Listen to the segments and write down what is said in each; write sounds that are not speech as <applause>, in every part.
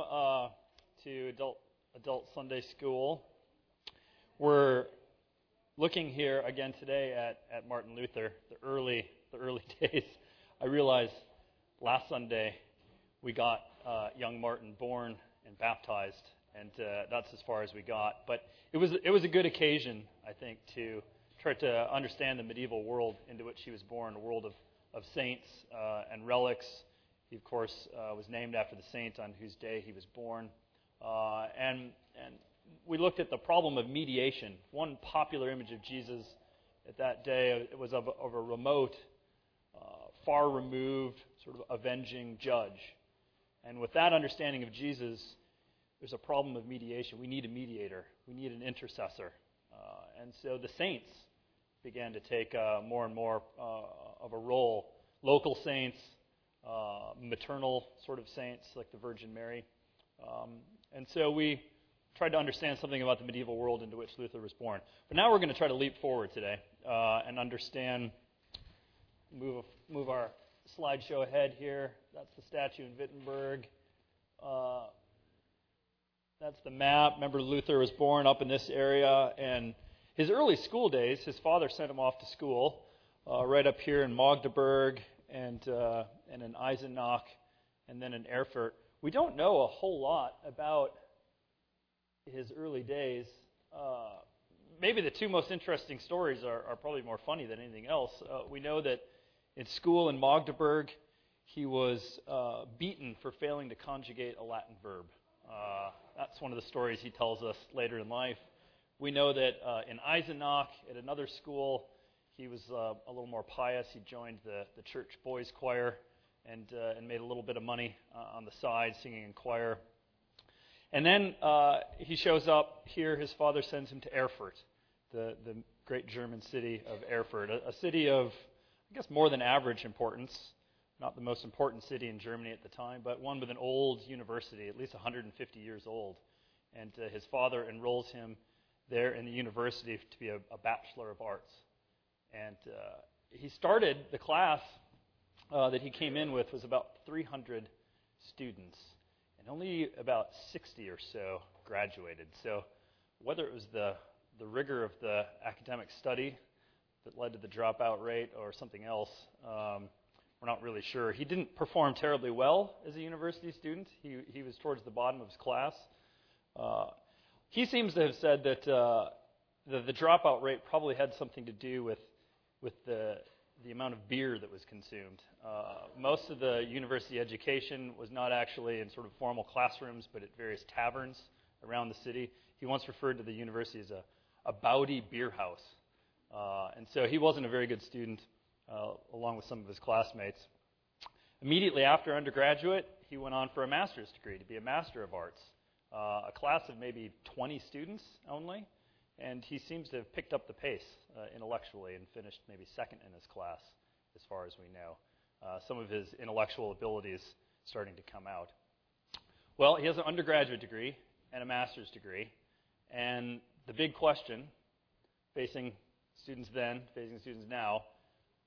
uh, to adult adult Sunday school. We're looking here again today at, at Martin Luther, the early the early <laughs> days. I realize last Sunday we got uh, young Martin born and baptized, and uh, that's as far as we got. But it was it was a good occasion, I think, to try to understand the medieval world into which he was born, a world of of saints uh, and relics he, of course, uh, was named after the saint on whose day he was born. Uh, and, and we looked at the problem of mediation. One popular image of Jesus at that day it was of, of a remote, uh, far removed, sort of avenging judge. And with that understanding of Jesus, there's a problem of mediation. We need a mediator, we need an intercessor. Uh, and so the saints began to take uh, more and more uh, of a role. Local saints, uh, maternal sort of saints like the Virgin Mary. Um, and so we tried to understand something about the medieval world into which Luther was born. But now we're going to try to leap forward today uh, and understand, move, move our slideshow ahead here. That's the statue in Wittenberg. Uh, that's the map. Remember, Luther was born up in this area, and his early school days, his father sent him off to school uh, right up here in Magdeburg and, uh, and in Eisenach and then in Erfurt. We don't know a whole lot about his early days. Uh, maybe the two most interesting stories are, are, probably more funny than anything else. Uh, we know that in school in Magdeburg, he was uh, beaten for failing to conjugate a Latin verb. Uh, that's one of the stories he tells us later in life. We know that uh, in Eisenach, at another school, he was uh, a little more pious. He joined the, the church boys choir and, uh, and made a little bit of money uh, on the side singing in choir. And then uh, he shows up here. His father sends him to Erfurt, the, the great German city of Erfurt, a, a city of, I guess, more than average importance. Not the most important city in Germany at the time, but one with an old university, at least 150 years old. And uh, his father enrolls him there in the university to be a, a Bachelor of Arts. And uh, he started the class uh, that he came in with was about 300 students, and only about 60 or so graduated. So whether it was the the rigor of the academic study that led to the dropout rate or something else, um, we're not really sure. He didn't perform terribly well as a university student. He he was towards the bottom of his class. Uh, he seems to have said that uh, the, the dropout rate probably had something to do with with the, the amount of beer that was consumed. Uh, most of the university education was not actually in sort of formal classrooms, but at various taverns around the city. He once referred to the university as a, a bawdy beer house. Uh, and so he wasn't a very good student, uh, along with some of his classmates. Immediately after undergraduate, he went on for a master's degree to be a Master of Arts. Uh, a class of maybe 20 students only and he seems to have picked up the pace uh, intellectually and finished maybe second in his class, as far as we know. Uh, some of his intellectual abilities starting to come out. Well, he has an undergraduate degree and a master's degree, and the big question facing students then, facing students now,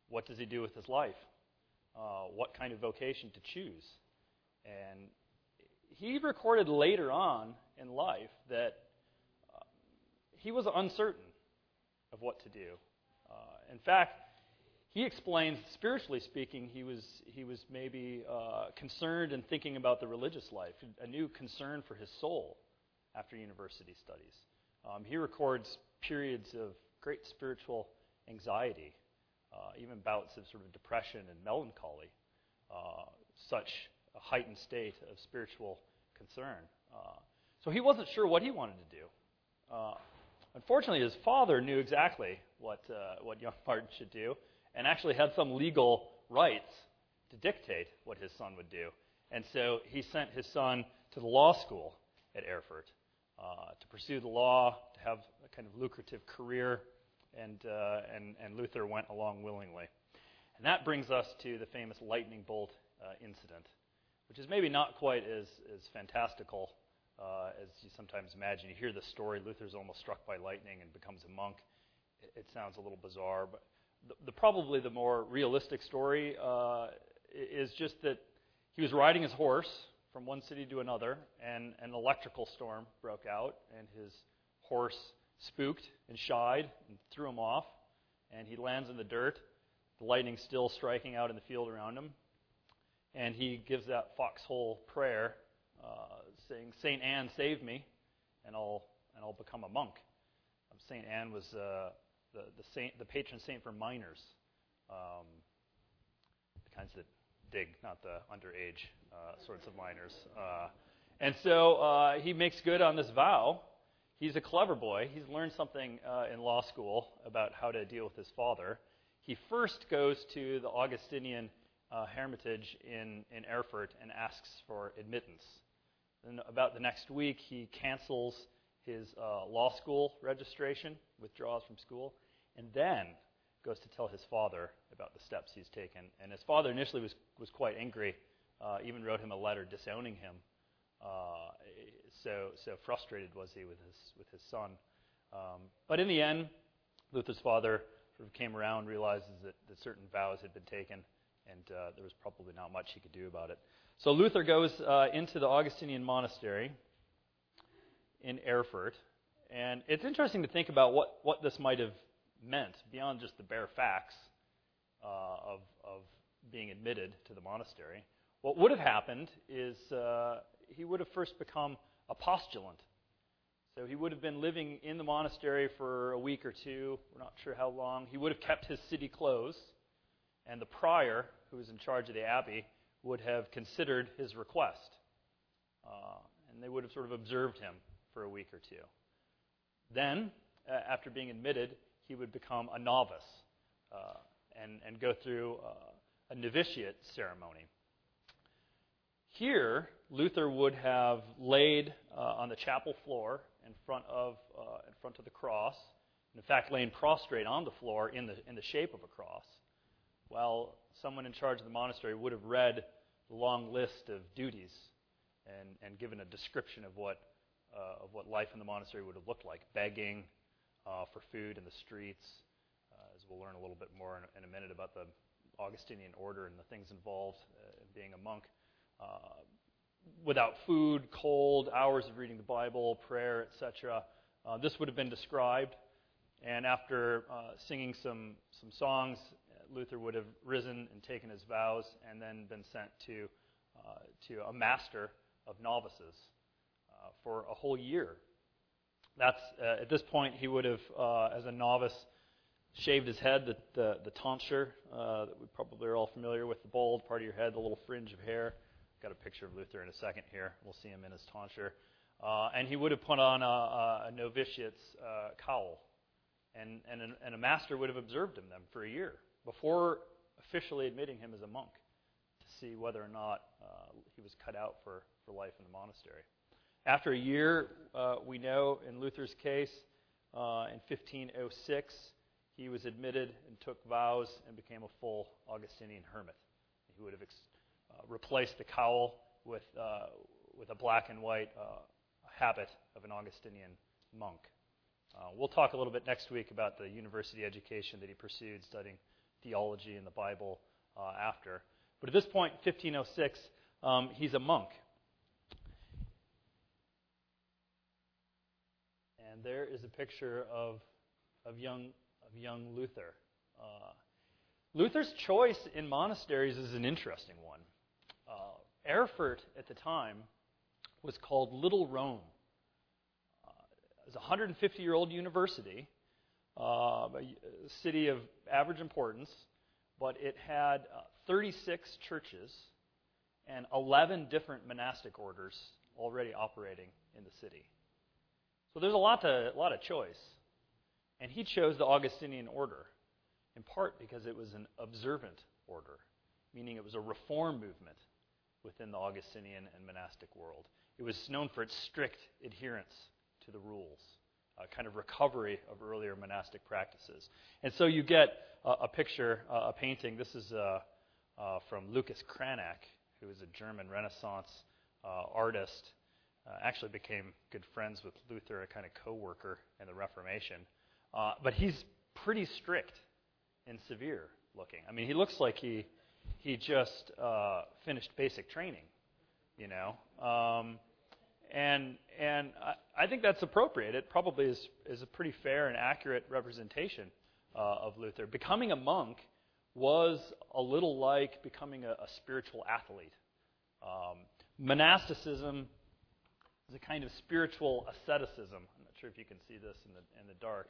what does he do with his life? Uh, what kind of vocation to choose? And he recorded later on in life that he was uncertain of what to do. Uh, in fact, he explains, spiritually speaking, he was, he was maybe uh, concerned and thinking about the religious life, a new concern for his soul after university studies. Um, he records periods of great spiritual anxiety, uh, even bouts of sort of depression and melancholy, uh, such a heightened state of spiritual concern. Uh, so he wasn't sure what he wanted to do. Unfortunately, his father knew exactly what, uh, what young <laughs> Martin should do and actually had some legal rights to dictate what his son would do. And so he sent his son to the law school at Erfurt uh, to pursue the law, to have a kind of lucrative career, and, uh, and, and Luther went along willingly. And that brings us to the famous lightning bolt uh, incident, which is maybe not quite as, as fantastical uh, as you sometimes imagine. You hear the story, Luther's almost struck by lightning and becomes a monk. It, it sounds a little bizarre, but the, the, probably the more realistic story uh, is just that he was riding his horse from one city to another, and an electrical storm broke out, and his horse spooked and shied and threw him off, and he lands in the dirt, the lightning still striking out in the field around him. And he gives that foxhole prayer, uh, saying, St. Anne, save me, and I'll, and I'll become a monk. Um, St. Anne was uh, the, the, saint, the patron saint for miners, um, the kinds that dig, not the underage uh, sorts of minors. Uh, and so uh, he makes good on this vow. He's a clever boy. He's learned something uh, in law school about how to deal with his father. He first goes to the Augustinian uh, hermitage in, in Erfurt and asks for admittance. Then, about the next week, he cancels his uh, law school registration, withdraws from school, and then goes to tell his father about the steps he's taken. And his father initially was, was quite angry, uh, even wrote him a letter disowning him. Uh, so, so frustrated was he with his, with his son. Um, but in the end, Luther's father sort of came around, realizes that, that certain vows had been taken, and uh, there was probably not much he could do about it. So Luther goes uh, into the Augustinian monastery in Erfurt, and it's interesting to think about what, what this might have meant beyond just the bare facts uh, of, of being admitted to the monastery. What would have happened is uh, he would have first become a postulant. So he would have been living in the monastery for a week or two, we're not sure how long. He would have kept his city clothes, and the prior, who was in charge of the abbey, would have considered his request. Uh, and they would have sort of observed him for a week or two. Then, uh, after being admitted, he would become a novice uh, and, and go through uh, a novitiate ceremony. Here, Luther would have laid uh, on the chapel floor in front of uh, in front of the cross, in fact, laying prostrate on the floor in the in the shape of a cross, while someone in charge of the monastery would have read the long list of duties and and given a description of what uh, of what life in the monastery would have looked like, begging uh, for food in the streets, uh, as we'll learn a little bit more in, in, a minute about the Augustinian order and the things involved uh, in being a monk. Uh, without food, cold, hours of reading the Bible, prayer, etc. Uh, this would have been described. And after singing some, some songs, Luther would have risen and taken his vows and then been sent to, uh, to a master of novices uh, for a whole year. That's, uh, at this point, he would have, as a novice, shaved his head, the, the, the tonsure that we probably are all familiar with, the bald part of your head, the little fringe of hair got a picture of Luther in a second here. We'll see him in his tonsure. Uh, and he would have put on a, a novitiate's uh, cowl. And, and, an, and a master would have observed him then for a year before officially admitting him as a monk to see whether or not uh, he was cut out for, for life in the monastery. After a year, uh, we know in Luther's case, uh, in 1506, he was admitted and took vows and became a full Augustinian hermit. He would have ex- uh, replace the cowl with, uh, with a black and white uh, habit of an Augustinian monk. we'll talk a little bit next week about the university education that he pursued, studying theology and the Bible after. But at this point, 1506, um, he's a monk. And there is a picture of, of, young, of young Luther. Uh, Luther's choice in monasteries is an interesting one. Erfurt at the time was called Little Rome. Uh, it was a 150 year old university, uh, a city of average importance, but it had uh, 36 churches and 11 different monastic orders already operating in the city. So there's a lot, to, a lot of choice. And he chose the Augustinian order, in part because it was an observant order, meaning it was a reform movement within the Augustinian and monastic world. It was known for its strict adherence to the rules, kind of recovery of earlier monastic practices. And so you get a picture, uh, a painting. This is uh, uh from Lucas Cranach, who is a German Renaissance uh, artist. Actually became good friends with Luther, a kind of co-worker in the Reformation. but he's pretty strict and severe looking. I mean, he looks like he he just finished basic training you know. Um, and and I, I think that's appropriate. It probably is, is a pretty fair and accurate representation uh, of Luther. Becoming a monk was a little like becoming a, a spiritual athlete. Um, monasticism is a kind of spiritual asceticism. I'm not sure if you can see this in the, in the dark.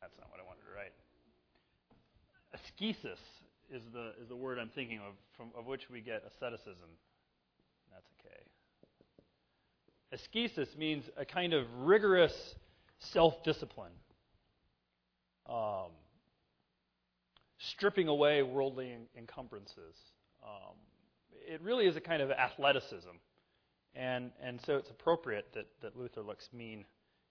That's not what I wanted to write. Ascesis is the, is the word I'm thinking of, from, of which we get asceticism. That's okay. Ascesis means a kind of rigorous self discipline, um, stripping away worldly encumbrances. Um, it really is a kind of athleticism. And, and so it's appropriate that, that Luther looks mean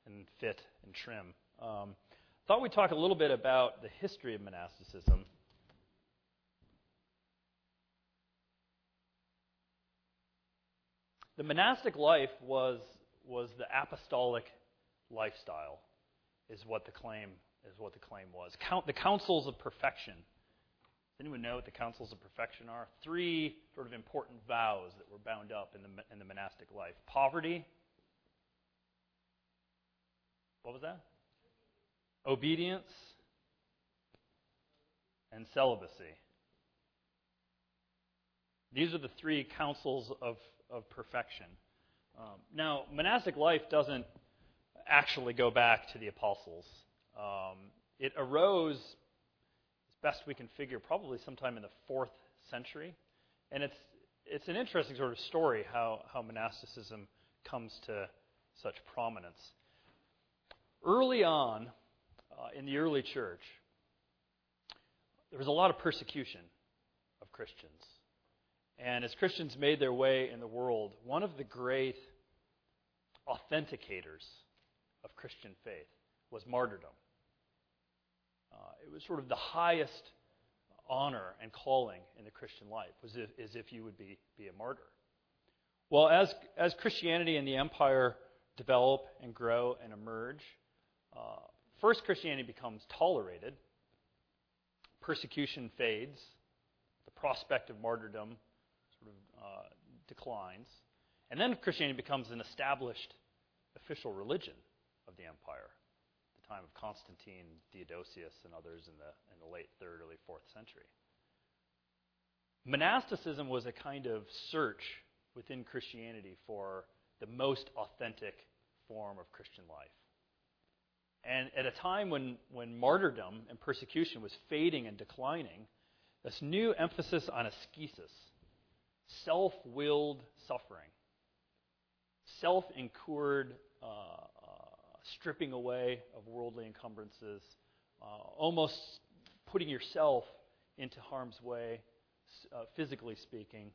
and fit and trim. Um, I thought we'd talk a little bit about the history of monasticism. The monastic life was, was the apostolic lifestyle, is what the claim is what the claim was. Count, the counsels of perfection. Does anyone know what the counsels of perfection are? Three sort of important vows that were bound up in the, in the monastic life poverty. What was that? Obedience and celibacy. These are the three counsels of of perfection. Um, now, monastic life doesn't actually go back to the apostles. Um, it arose, as best we can figure, probably sometime in the fourth century, and it's it's an interesting sort of story how how monasticism comes to such prominence. Early on, uh, in the early church, there was a lot of persecution of Christians. And as Christians made their way in the world, one of the great authenticators of Christian faith was martyrdom. Uh, it was sort of the highest honor and calling in the Christian life, was if, as if you would be, be a martyr. Well, as, as Christianity and the empire develop and grow and emerge, uh, first Christianity becomes tolerated, persecution fades, the prospect of martyrdom sort of uh, declines. And then Christianity becomes an established official religion of the empire, the time of Constantine, Theodosius, and others in the, in the late 3rd, early 4th century. Monasticism was a kind of search within Christianity for the most authentic form of Christian life. And at a time when, when martyrdom and persecution was fading and declining, this new emphasis on ascesis, self willed suffering, self incurred uh, uh, stripping away of worldly encumbrances, uh, almost putting yourself into harm's way, uh, physically speaking,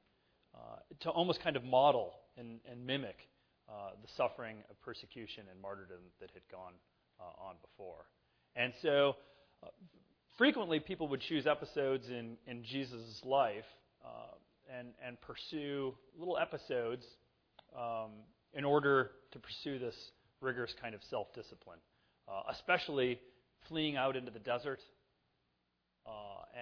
uh, to almost kind of model and, and mimic uh, the suffering of persecution and martyrdom that had gone on before. And so, frequently people would choose episodes in, in Jesus' life and, and pursue little episodes um, in order to pursue this rigorous kind of self discipline, uh, especially fleeing out into the desert uh,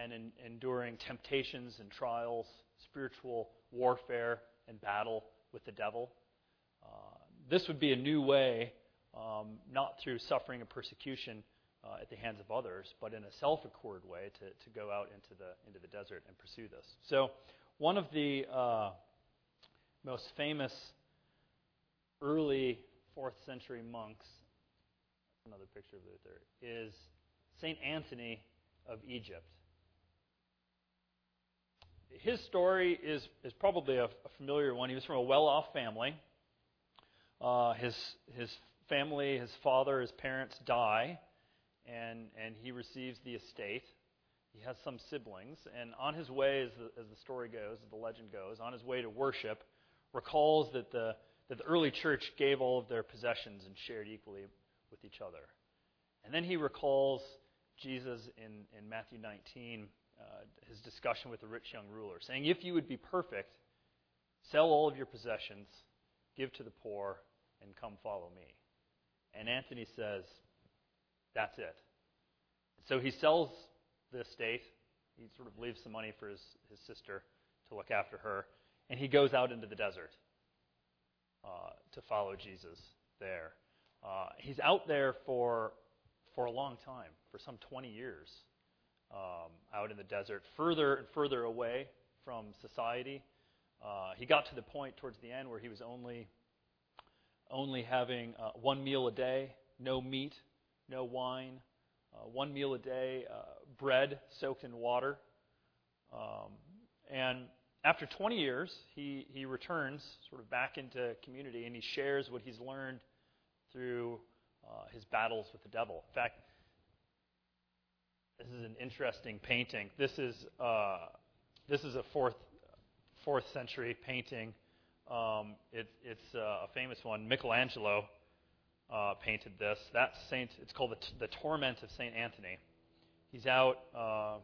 and in, enduring temptations and trials, spiritual warfare and battle with the devil. Uh, this would be a new way, um, not through suffering and persecution uh, at the hands of others, but in a self-accord way to, to go out into the into the desert and pursue this. So one of the uh, most famous early fourth century monks, another picture of Luther, is St. Anthony of Egypt. His story is, is probably a, a familiar one. He was from a well off family. Uh, his, his family, his father, his parents die, and, and he receives the estate. He has some siblings, and on his way, as the, as the story goes, as the legend goes, on his way to worship, recalls that the, that the early church gave all of their possessions and shared equally with each other. And then he recalls Jesus in, in Matthew 19, uh, his discussion with the rich young ruler, saying, If you would be perfect, sell all of your possessions, give to the poor, and come follow me. And Anthony says, That's it. So he sells the estate, He sort of leaves some money for his, his sister to look after her, and he goes out into the desert uh, to follow Jesus there. Uh, he's out there for for a long time, for some 20 years, um, out in the desert, further and further away from society. Uh, he got to the point towards the end where he was only only having uh, one meal a day, no meat, no wine, uh, one meal a day, uh, bread soaked in water. Um, and after 20 years, he, he returns sort of back into community and he shares what he's learned through uh, his battles with the devil. In fact, this is an interesting painting. This is uh, this is a fourth fourth century painting. Um, it, it's uh, a famous one. Michelangelo uh, painted this. That's Saint. It's called the, the Torment of Saint Anthony. He's out uh,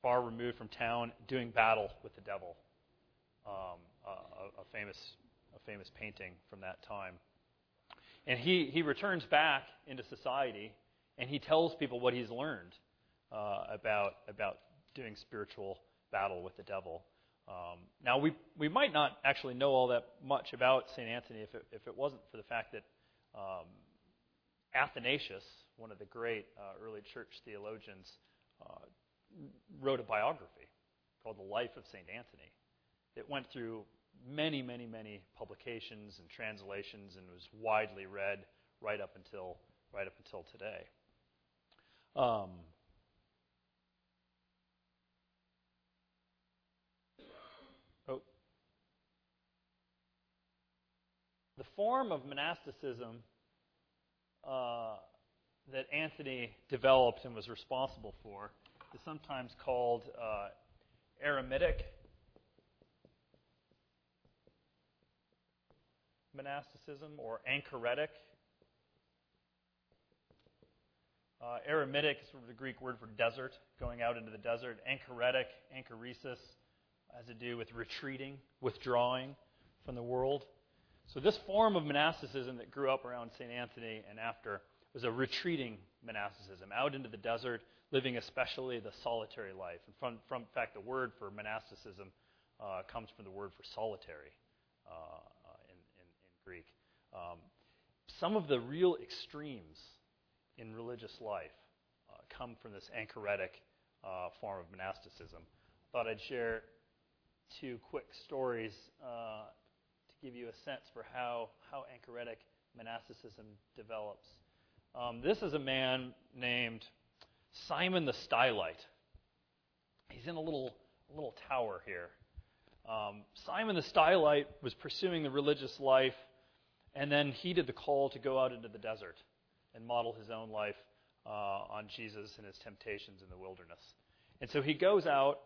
far removed from town doing battle with the devil. Um, a, a famous a famous painting from that time. And he, he returns back into society and he tells people what he's learned uh, about, about doing spiritual battle with the devil. Um, now, we, we might not actually know all that much about St. Anthony if it, if it wasn't for the fact that um, Athanasius, one of the great uh, early church theologians, uh, wrote a biography called The Life of St. Anthony. It went through many, many, many publications and translations and was widely read right up until right up until today. Um, oh, the form of monasticism uh, that Anthony developed and was responsible for is sometimes called uh, eremitic monasticism or anchoretic. Uh, eremitic is sort of the Greek word for desert, going out into the desert. Anchoretic, anchoresis, has to do with retreating, withdrawing from the world. So this form of monasticism that grew up around St. Anthony and after was a retreating monasticism, out into the desert, living especially the solitary life. And from, from in fact, the word for monasticism uh, comes from the word for solitary. Uh, Greek. Um, some of the real extremes in religious life uh, come from this anchoretic uh, form of monasticism. I thought I'd share two quick stories uh, give you a sense for how, how anchoretic monasticism develops. Um, this is a man named Simon the Stylite. He's in a little, little tower here. Um, Simon the Stylite was pursuing the religious life and then heeded the call to go out into the desert and model his own life uh, on Jesus and his temptations in the wilderness. And so he goes out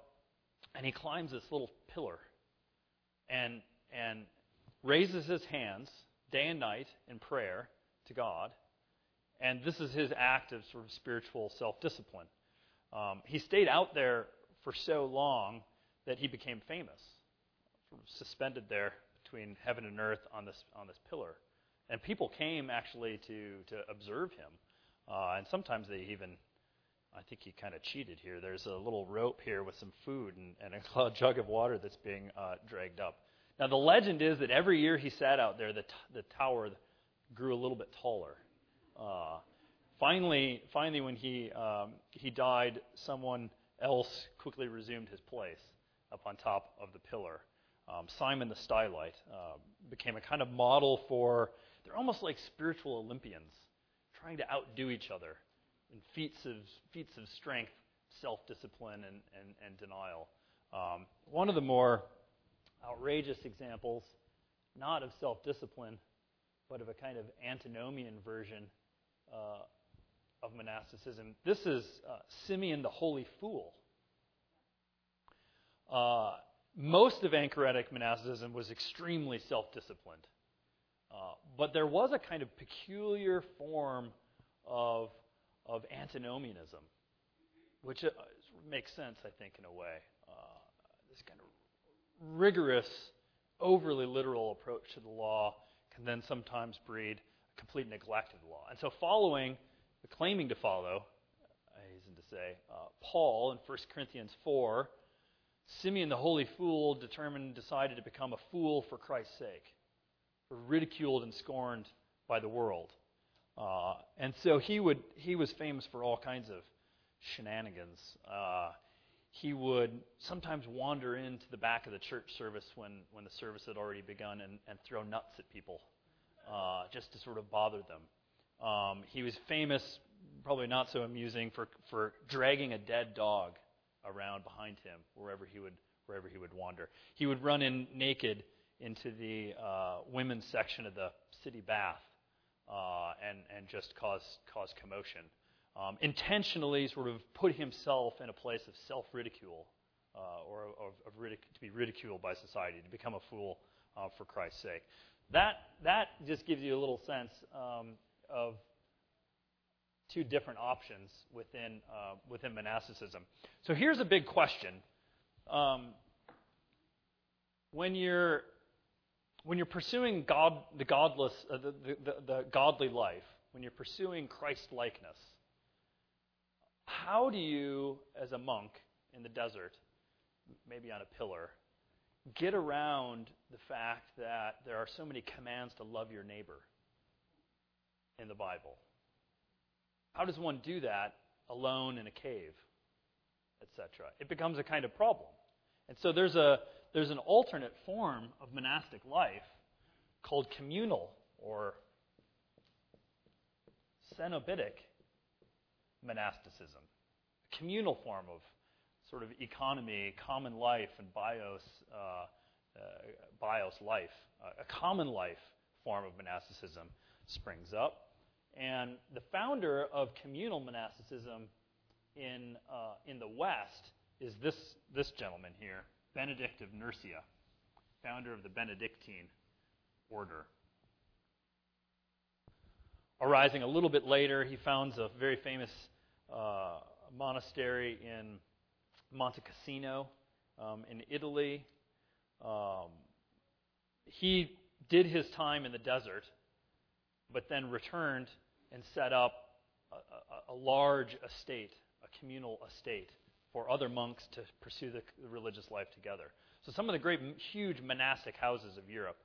and he climbs this little pillar and, and raises his hands day and night in prayer to God. And this is his act of sort of spiritual self discipline. Um, he stayed out there for so long that he became famous, suspended there between heaven and earth on this on this pillar, and people came actually to to observe him, uh, and sometimes they even. I think he kind of cheated here. There's a little rope here with some food and, and a <laughs> jug of water that's being uh, dragged up. Now, the legend is that every year he sat out there, the, t- the tower grew a little bit taller. Uh, finally, finally, when he um, he died, someone else quickly resumed his place up on top of the pillar um, Simon the Stylite uh, became a kind of model for, they're almost like spiritual Olympians, trying to outdo each other in feats of, feats of strength, self discipline, and, and, and denial. Um, one of the more outrageous examples, not of self discipline, but of a kind of antinomian version uh, of monasticism. This is uh, Simeon the Holy Fool. Uh, most of anchoretic monasticism was extremely self disciplined. Uh, but there was a kind of peculiar form of, of antinomianism, which uh, makes sense, I think, in a way. Uh, this kind of rigorous, overly literal approach to the law can then sometimes breed a complete neglect of the law. And so, following, claiming to follow, uh, he's to say. Uh, Paul in 1 Corinthians 4, Simeon the holy fool determined, decided to become a fool for Christ's sake, ridiculed and scorned by the world. Uh, and so he would he was famous for all kinds of shenanigans. Uh, he would sometimes wander into the back of the church service when, when the service had already begun and, and throw nuts at people uh, just to sort of bother them. Um, he was famous, probably not so amusing, for, for dragging a dead dog around behind him wherever he would, wherever he would wander. He would run in naked into the uh, women's section of the city bath uh, and, and just cause, cause commotion um, intentionally sort of put himself in a place of self ridicule uh, or of, of ridic- to be ridiculed by society, to become a fool uh, for Christ's sake. That, that just gives you a little sense um, of two different options within, uh, within monasticism. So here's a big question. Um, when you're when you're pursuing God, the godless, uh, the, the, the, godly life, when you're pursuing Christ likeness, how do you, as a monk in the desert, maybe on a pillar, get around the fact that there are so many commands to love your neighbor in the Bible? How does one do that alone in a cave, etc.? It becomes a kind of problem. And so there's a there's an alternate form of monastic life called communal or cenobitic monasticism, a communal form of sort of economy, common life, and bios, uh, uh, bios life. Uh, a common life form of monasticism springs up. And the founder of communal monasticism in, uh, in the West is this, this gentleman here, Benedict of Nursia, founder of the Benedictine order. Arising a little bit later, he founds a very famous uh, monastery in Monte Cassino um, in Italy. Um, he did his time in the desert, but then returned and set up a, a, a large estate, a communal estate, for other monks to pursue the, the, religious life together. So some of the great, huge monastic houses of Europe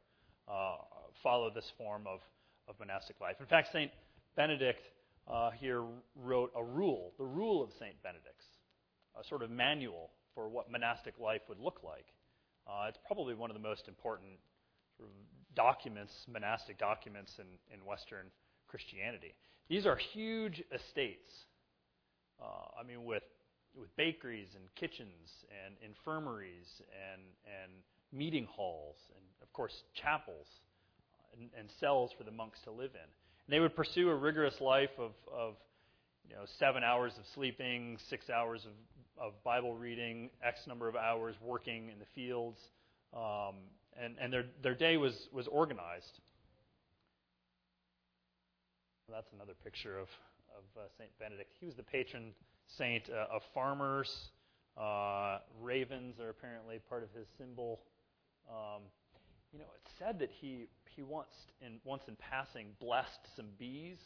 uh, follow this form of, of monastic life. In fact, St. Benedict uh, here wrote a rule, the rule of St. Benedict's, a sort of manual for what monastic life would look like. Uh, it's probably one of the most important sort of documents, monastic documents in, in Western Christianity. These are huge estates. Uh, I mean, with with bakeries and kitchens and infirmaries and and meeting halls and of course chapels and, and cells for the monks to live in. And they would pursue a rigorous life of, of you know, seven hours of sleeping, six hours of, of Bible reading, X number of hours working in the fields. Um, and and their, their day was, was organized. That's another picture of, of uh, St. Benedict. He was the patron saint uh, of farmers. Uh, ravens are apparently part of his symbol. Um, you know, it's said that he he once in, once in passing blessed some bees.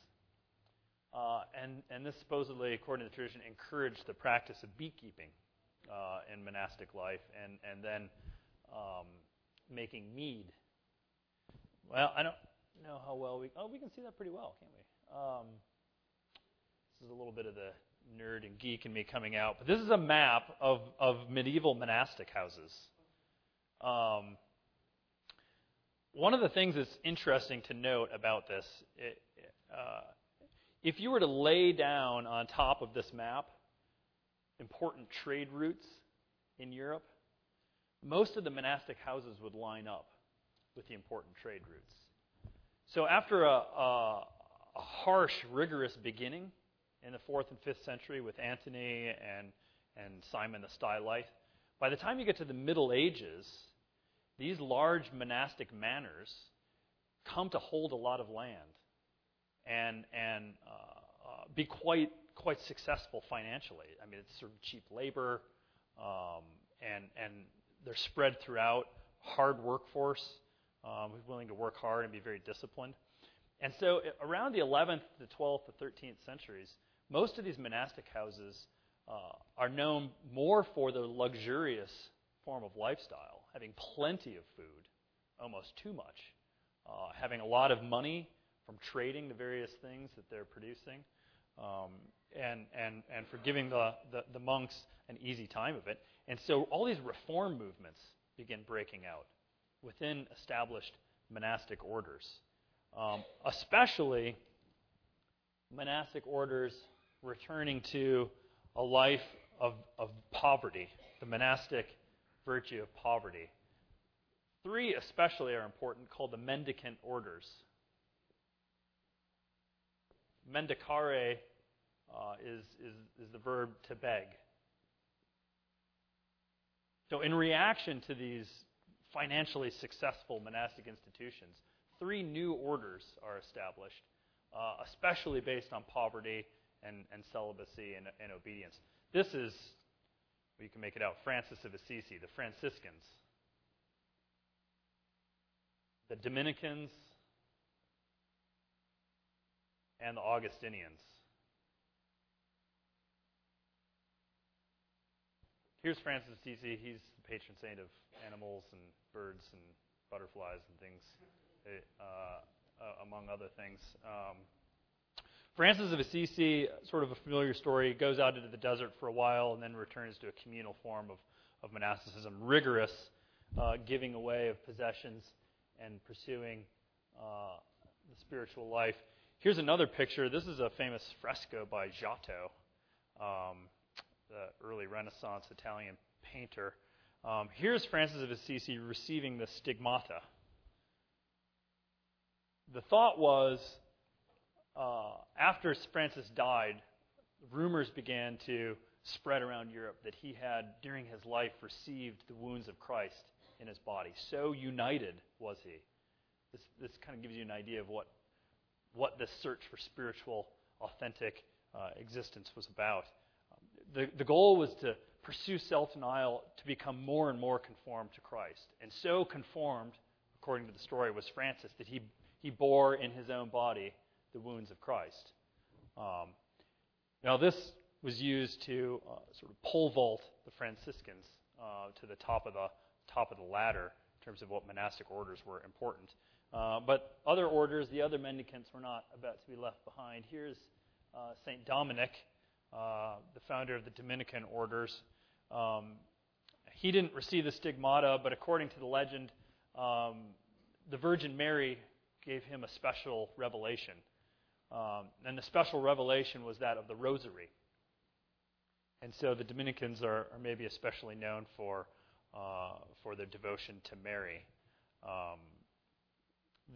Uh, and, and this supposedly, according to the tradition, encouraged the practice of beekeeping uh, in monastic life and, and then um, making mead. Well, I don't know how well we. Oh, we can see that pretty well, can't we? Um, this is a little bit of the nerd and geek in me coming out. But this is a map of, of medieval monastic houses. Um, one of the things that's interesting to note about this, uh, if you were to lay down on top of this map important trade routes in Europe, most of the monastic houses would line up with the important trade routes. So after a, a, a harsh, rigorous beginning in the fourth and fifth century with Antony and, and Simon the Stylite, by the time you get to the Middle Ages, these large monastic manors come to hold a lot of land and, and uh, uh, be quite, quite successful financially. I mean, it's sort of cheap labor, um, and, and they're spread throughout, hard workforce um, who's willing to work hard and be very disciplined. And so, around the 11th, the 12th, the 13th centuries, most of these monastic houses uh, are known more for their luxurious form of lifestyle, having plenty of food, almost too much, uh, having a lot of money from trading the various things that they're producing, um, and, and, and for giving the, the, the monks an easy time of it. And so all these reform movements begin breaking out within established monastic orders, um, especially monastic orders returning to a life of, of poverty, the monastic virtue of poverty. Three especially are important, called the mendicant orders. Mendicare uh, is, is, is the verb to beg. So, in reaction to these financially successful monastic institutions, three new orders are established, uh, especially based on poverty and, and celibacy and, and obedience. This is, you can make it out, Francis of Assisi, the Franciscans, the Dominicans, and the Augustinians. Here's Francis of Assisi. He's the patron saint of animals and birds and butterflies and things, uh, uh, among other things. Um, Francis of Assisi, sort of a familiar story, goes out into the desert for a while and then returns to a communal form of, of monasticism, rigorous uh, giving away of possessions and pursuing uh, the spiritual life. Here's another picture. This is a famous fresco by Giotto, um, the early Renaissance Italian painter. Um, here's Francis of Assisi receiving the stigmata. The thought was uh, after Francis died, rumors began to spread around Europe that he had, during his life, received the wounds of Christ in his body. So united was he. This, this kind of gives you an idea of what, what this search for spiritual, authentic uh, existence was about. The, the goal was to pursue self denial to become more and more conformed to Christ. And so conformed, according to the story, was Francis that he, he bore in his own body the wounds of Christ. Um, now, this was used to uh, sort of pole vault the Franciscans uh, to the top of the top of the ladder in terms of what monastic orders were important. Uh, but other orders, the other mendicants, were not about to be left behind. Here's uh, Saint Dominic, uh, the founder of the Dominican orders. Um, he didn't receive the stigmata, but according to the legend, um, the Virgin Mary gave him a special revelation. Um, and the special revelation was that of the rosary. And so the Dominicans are, are maybe especially known for, uh, for their devotion to Mary. Um,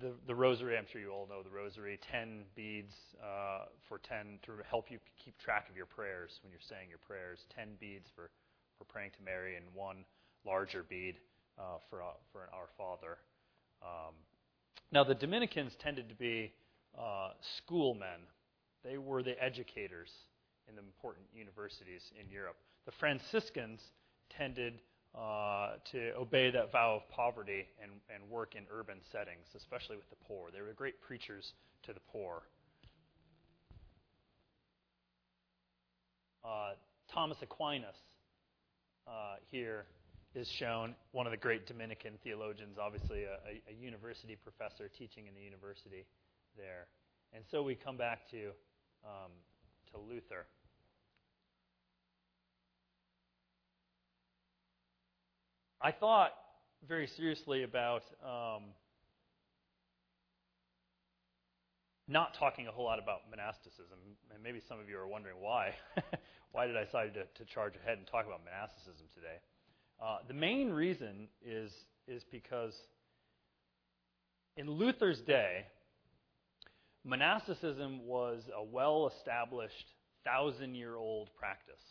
the, the rosary, I'm sure you all know the rosary, 10 beads uh, for 10 to help you keep track of your prayers when you're saying your prayers, 10 beads for, for praying to Mary, and one larger bead uh, for, uh, for an Our Father. Um, now, the Dominicans tended to be uh, schoolmen. They were the educators in the important universities in Europe. The Franciscans tended uh, to obey that vow of poverty and, and work in urban settings, especially with the poor. They were great preachers to the poor. Uh, Thomas Aquinas uh, here is shown, one of the great Dominican theologians, obviously a, a, a university professor teaching in the university there. And so we come back to, um, to Luther. I thought very seriously about um, not talking a whole lot about monasticism. And maybe some of you are wondering why. <laughs> why did I decide to, to, charge ahead and talk about monasticism today? Uh, the main reason is, is because in Luther's day, monasticism was a well established, thousand year old practice.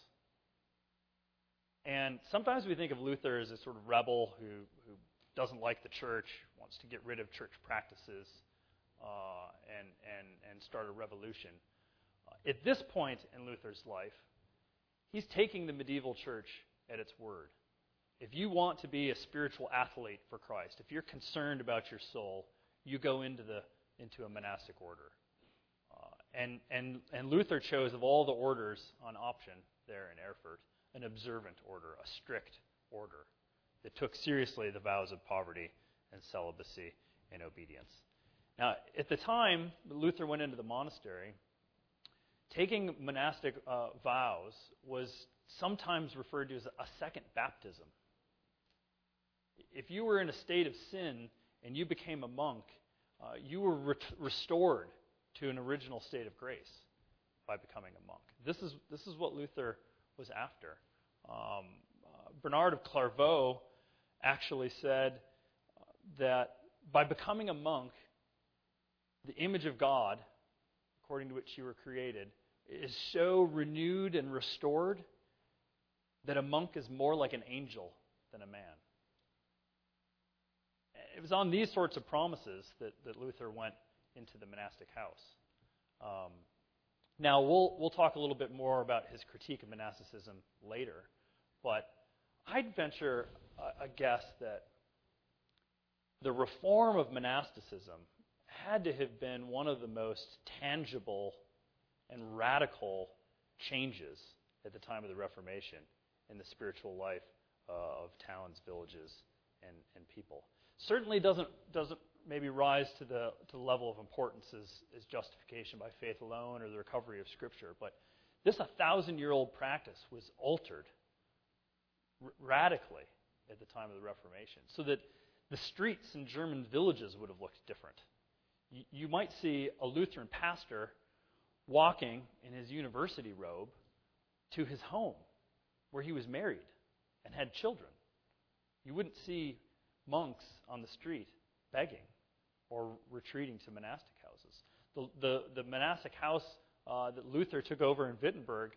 And sometimes we think of Luther as a sort of rebel who, who doesn't like the church, wants to get rid of church practices, uh, and, and, and start a revolution. Uh, at this point in Luther's life, he's taking the medieval church at its word. If you want to be a spiritual athlete for Christ, if you're concerned about your soul, you go into the into a monastic order. Uh, and, and, and Luther chose, of all the orders on option, there in Erfurt, an observant order, a strict order that took seriously the vows of poverty and celibacy and obedience. Now, at the time Luther went into the monastery, taking monastic uh, vows was sometimes referred to as a second baptism. If you were in a state of sin and you became a monk, uh, you were re- restored to an original state of grace by becoming a monk. This is, this is what Luther was after. Um, uh, Bernard of Clairvaux actually said that by becoming a monk, the image of God, according to which you were created, is so renewed and restored that a monk is more like an angel than a man. It was on these sorts of promises that, that Luther went into the monastic house. Um, now, we'll, we'll talk a little bit more about his critique of monasticism later, but I'd venture a, a guess that the reform of monasticism had to have been one of the most tangible and radical changes at the time of the Reformation in the spiritual life uh, of towns, villages, and, and people. Certainly doesn't, doesn't maybe rise to the, to the level of importance as, as justification by faith alone or the recovery of Scripture, but this a thousand year old practice was altered r- radically at the time of the Reformation so that the streets in German villages would have looked different. You might see a Lutheran pastor walking in his university robe to his home where he was married and had children. You wouldn't see monks on the street begging or retreating to monastic houses. The, the, the monastic house uh, that Luther took over in Wittenberg,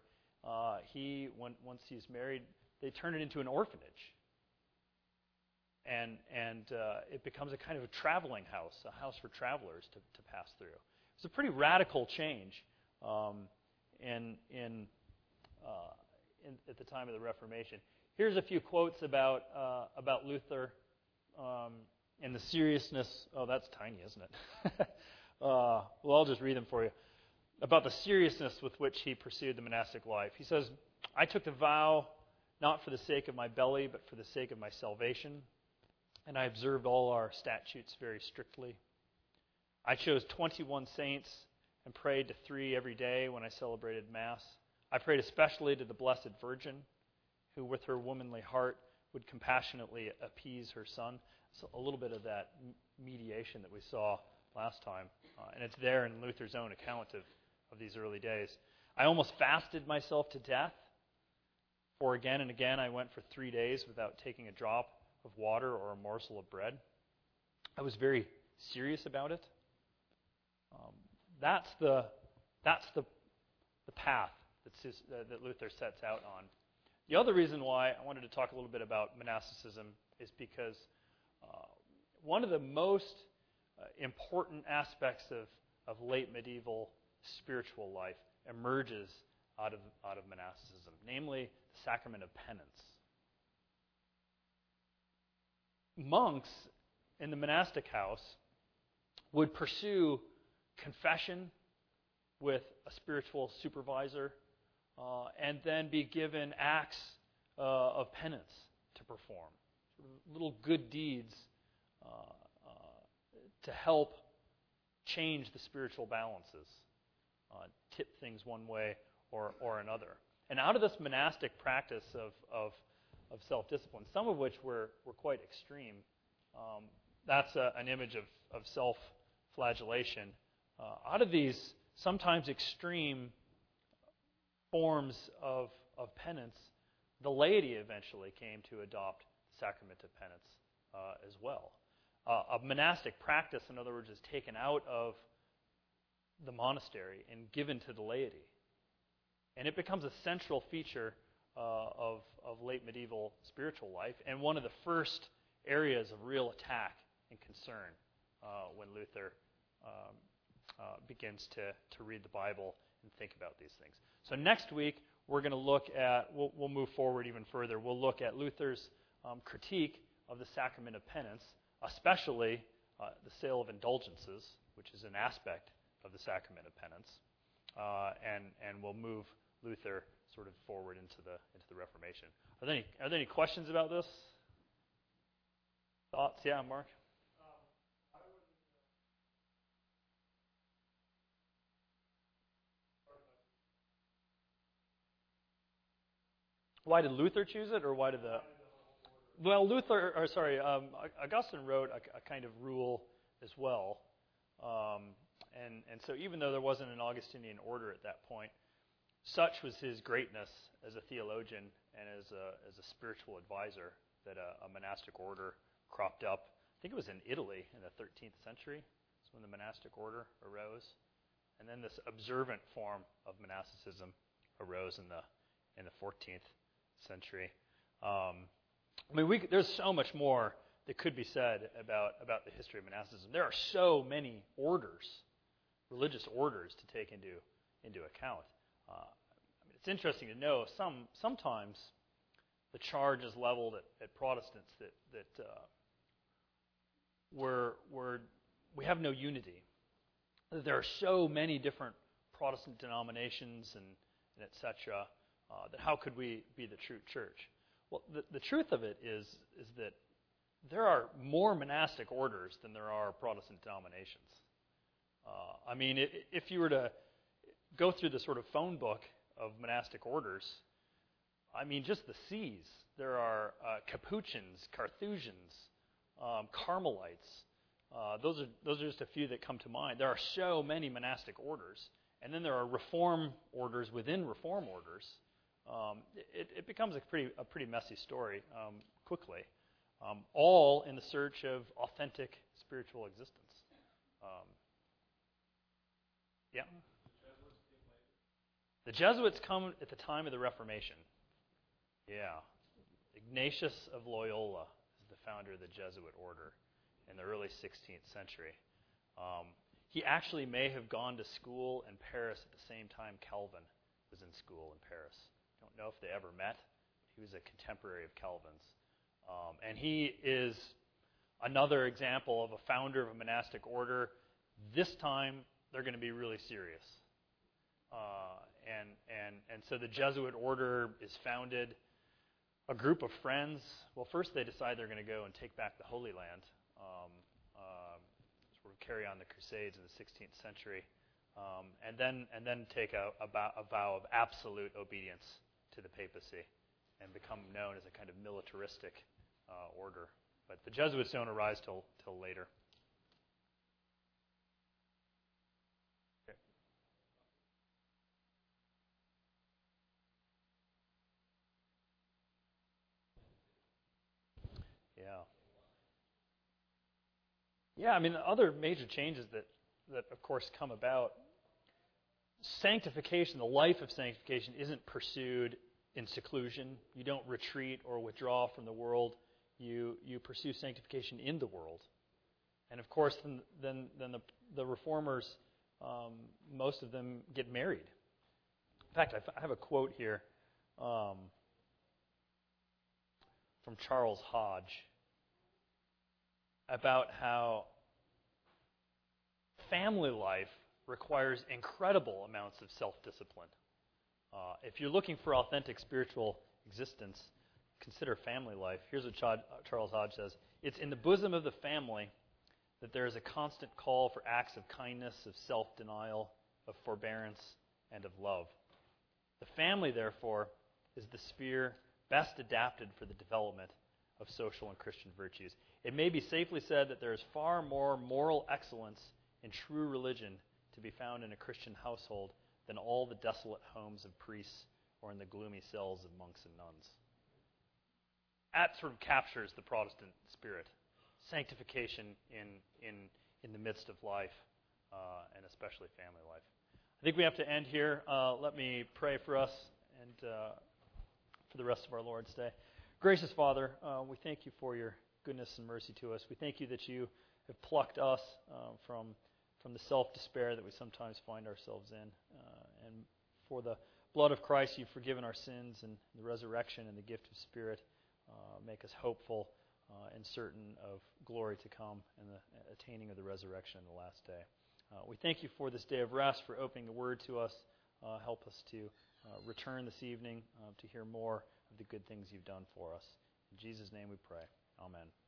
uh, he, when, once he's married, they turn it into an orphanage. And, and uh, it becomes a kind of a traveling house, a house for travelers to, to pass through. It's a pretty radical change um, in, in, uh, in, at the time of the Reformation. Here's a few quotes about, uh, about Luther um, and the seriousness. Oh, that's tiny, isn't it? <laughs> uh, well, I'll just read them for you. About the seriousness with which he pursued the monastic life. He says, I took the vow not for the sake of my belly, but for the sake of my salvation, and I observed all our statutes very strictly. I chose 21 saints and prayed to three every day when I celebrated Mass. I prayed especially to the Blessed Virgin, who with her womanly heart would compassionately appease her son. So a little bit of that mediation that we saw last time. Uh, and it's there in Luther's own account of, of these early days. I almost fasted myself to death, for again and again I went for three days without taking a drop of water or a morsel of bread. I was very serious about it. Um, that's the, that's the, the path that, uh, that Luther sets out on. The other reason why I wanted to talk a little bit about monasticism is because uh, one of the most uh, important aspects of, of late medieval spiritual life emerges out of, out of monasticism, namely the sacrament of penance. Monks in the monastic house would pursue confession with a spiritual supervisor uh, and then be given acts uh, of penance to perform, little good deeds uh, uh, to help change the spiritual balances, uh, tip things one way or, or another. And out of this monastic practice of, of, of self discipline, some of which were, were quite extreme, um, that's a, an image of, of self flagellation. Uh, out of these sometimes extreme forms of, of penance, the laity eventually came to adopt the sacrament of penance uh, as well. Uh, a monastic practice, in other words, is taken out of the monastery and given to the laity. And it becomes a central feature uh, of, of late medieval spiritual life and one of the first areas of real attack and concern uh, when Luther um, uh, begins to, to read the Bible and think about these things. So next week, we're going to look at, we'll, we'll, move forward even further. We'll look at Luther's um, critique of the sacrament of penance, especially uh, the sale of indulgences, which is an aspect of the sacrament of penance. Uh, and, and we'll move Luther sort of forward into the into the Reformation. Are there any are there any questions about this? Thoughts? Yeah, Mark. Why did Luther choose it, or why did the? Well, Luther, or sorry, um, Augustine wrote a, a, kind of rule as well, um, and and so even though there wasn't an Augustinian order at that point, such was his greatness as a theologian and as a as a spiritual advisor that a, a monastic order cropped up. I think it was in Italy in the 13th century. That's when the monastic order arose, and then this observant form of monasticism arose in the in the 14th century. Um, I mean, we, there's so much more that could be said about, about the history of monasticism. There are so many orders, religious orders, to take into, into account. Uh, I mean, it's interesting to know some, sometimes the charge is leveled at, at Protestants that, that uh, we're, we're, we have no unity. There are so many different Protestant denominations and, and et cetera uh, that how could we be the true church? Well, the, the truth of it is, is that there are more monastic orders than there are Protestant denominations. Uh, I mean, it, if you were to go through the sort of phone book of monastic orders, I mean, just the C's. There are uh, Capuchins, Carthusians, um, Carmelites. Uh, those are those are just a few that come to mind. There are so many monastic orders, and then there are reform orders within reform orders um, it, it, becomes a pretty, a pretty messy story um, quickly, um, all in the search of authentic spiritual existence. Um, yeah? The Jesuits come at the time of the Reformation. Yeah. Ignatius of Loyola is the founder of the Jesuit order in the early 16th century. Um, he actually may have gone to school in Paris at the same time Calvin was in school in Paris. Know if they ever met. He was a contemporary of Calvin's. Um, and he is another example of a founder of a monastic order. This time, they're going to be really serious. Uh, and, and, and so the Jesuit order is founded. A group of friends, well, first they decide they're going to go and take back the Holy Land, um, uh, sort of carry on the Crusades in the 16th century, um, and, then, and then take a, a, a vow of absolute obedience to the papacy and become known as a kind of militaristic uh, order. But the Jesuits don't arise till, till later. Yeah. Yeah, I mean, other major changes that, that, of course, come about sanctification, the life of sanctification, isn't pursued in seclusion. You don't retreat or withdraw from the world. You, you pursue sanctification in the world. And of course, then, then, then the, the reformers, um, most of them get married. In fact, I have a quote here um, from Charles Hodge about how family life requires incredible amounts of self discipline. Uh, if you're looking for authentic spiritual existence, consider family life. Here's what Charles Hodge says It's in the bosom of the family that there is a constant call for acts of kindness, of self denial, of forbearance, and of love. The family, therefore, is the sphere best adapted for the development of social and Christian virtues. It may be safely said that there is far more moral excellence in true religion to be found in a Christian household than all the desolate homes of priests or in the gloomy cells of monks and nuns. That sort of captures the Protestant spirit sanctification in, in, in the midst of life, uh, and especially family life. I think we have to end here. Uh, let me pray for us and uh, for the rest of our Lord's Day. Gracious Father, uh, we thank you for your goodness and mercy to us. We thank you that you have plucked us uh, from from the self despair that we sometimes find ourselves in. And for the blood of Christ, you've forgiven our sins, and the resurrection and the gift of Spirit uh, make us hopeful uh, and certain of glory to come and the attaining of the resurrection in the last day. Uh, we thank you for this day of rest, for opening the word to us. Uh, help us to uh, return this evening uh, to hear more of the good things you've done for us. In Jesus' name we pray. Amen.